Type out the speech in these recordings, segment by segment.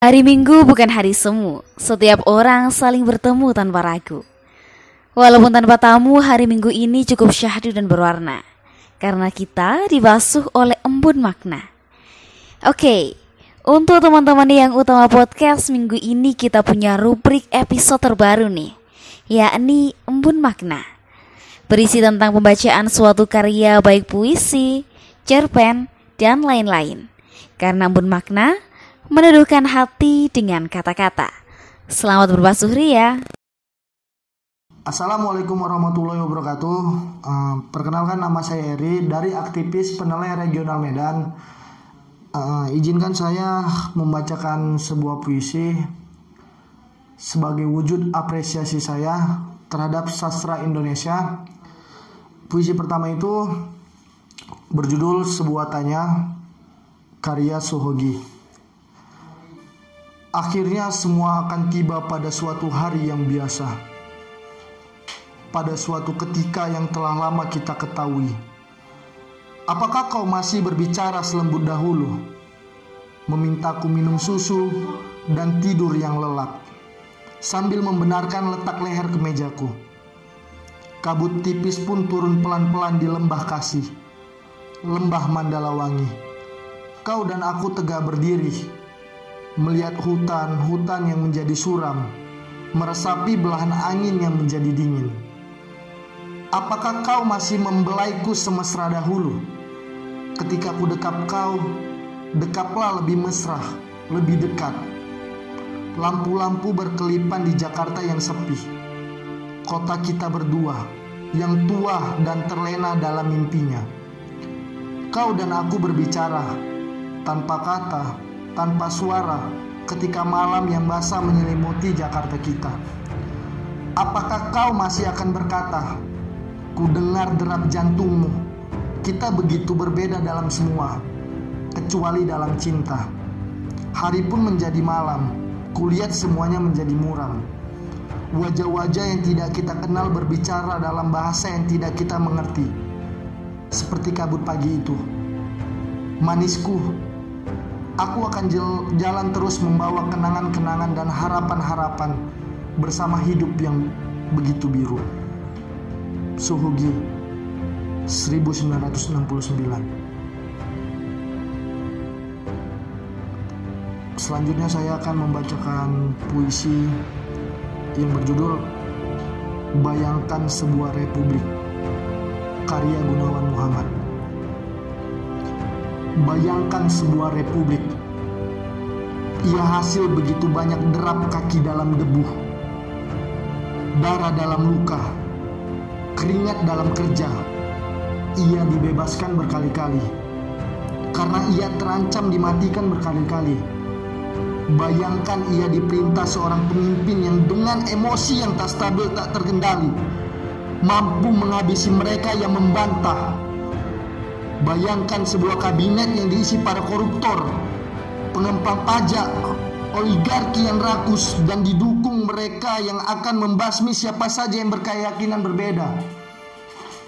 Hari Minggu bukan hari semu. Setiap orang saling bertemu tanpa ragu. Walaupun tanpa tamu, hari Minggu ini cukup syahdu dan berwarna. Karena kita dibasuh oleh embun makna. Oke, untuk teman-teman yang utama podcast minggu ini kita punya rubrik episode terbaru nih. Yakni embun makna. Berisi tentang pembacaan suatu karya baik puisi, cerpen, dan lain-lain. Karena embun makna meneduhkan hati dengan kata-kata. Selamat berbasuh ria. Assalamualaikum warahmatullahi wabarakatuh. Uh, perkenalkan nama saya Eri dari aktivis penilai regional Medan. Uh, izinkan saya membacakan sebuah puisi sebagai wujud apresiasi saya terhadap sastra Indonesia. Puisi pertama itu berjudul Sebuah Tanya karya Suhogi. Akhirnya semua akan tiba pada suatu hari yang biasa. Pada suatu ketika yang telah lama kita ketahui. Apakah kau masih berbicara selembut dahulu? Memintaku minum susu dan tidur yang lelap. Sambil membenarkan letak leher ke mejaku. Kabut tipis pun turun pelan-pelan di lembah kasih. Lembah Mandalawangi. Kau dan aku tegak berdiri melihat hutan-hutan yang menjadi suram, meresapi belahan angin yang menjadi dingin. Apakah kau masih membelaiku semesra dahulu? Ketika ku dekap kau, dekaplah lebih mesra, lebih dekat. Lampu-lampu berkelipan di Jakarta yang sepi. Kota kita berdua, yang tua dan terlena dalam mimpinya. Kau dan aku berbicara tanpa kata, tanpa suara ketika malam yang basah menyelimuti Jakarta kita. Apakah kau masih akan berkata, "Ku dengar derap jantungmu"? Kita begitu berbeda dalam semua, kecuali dalam cinta. Hari pun menjadi malam, kulihat semuanya menjadi muram. Wajah-wajah yang tidak kita kenal berbicara dalam bahasa yang tidak kita mengerti. Seperti kabut pagi itu. Manisku, Aku akan jalan terus membawa kenangan-kenangan dan harapan-harapan bersama hidup yang begitu biru. Suhugi 1969 Selanjutnya saya akan membacakan puisi yang berjudul Bayangkan Sebuah Republik karya Gunawan Muhammad. Bayangkan sebuah republik. Ia hasil begitu banyak derap kaki dalam debu, darah dalam luka, keringat dalam kerja. Ia dibebaskan berkali-kali karena ia terancam dimatikan berkali-kali. Bayangkan ia diperintah seorang pemimpin yang dengan emosi yang tak stabil tak terkendali mampu menghabisi mereka yang membantah Bayangkan sebuah kabinet yang diisi para koruptor, pengempang pajak, oligarki yang rakus dan didukung mereka yang akan membasmi siapa saja yang berkeyakinan berbeda.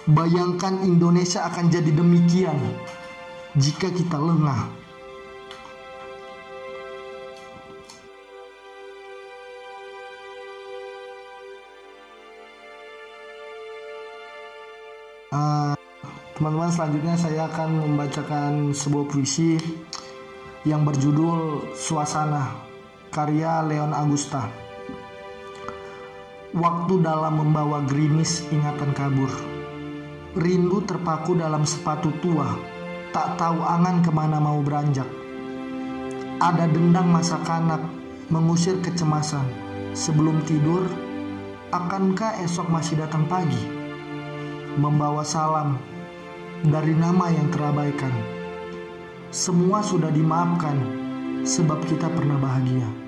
Bayangkan Indonesia akan jadi demikian jika kita lengah. Uh, Teman-teman selanjutnya saya akan membacakan sebuah puisi yang berjudul Suasana karya Leon Agusta. Waktu dalam membawa gerimis ingatan kabur. Rindu terpaku dalam sepatu tua, tak tahu angan ke mana mau beranjak. Ada dendang masa kanak mengusir kecemasan. Sebelum tidur, akankah esok masih datang pagi? Membawa salam dari nama yang terabaikan. Semua sudah dimaafkan sebab kita pernah bahagia.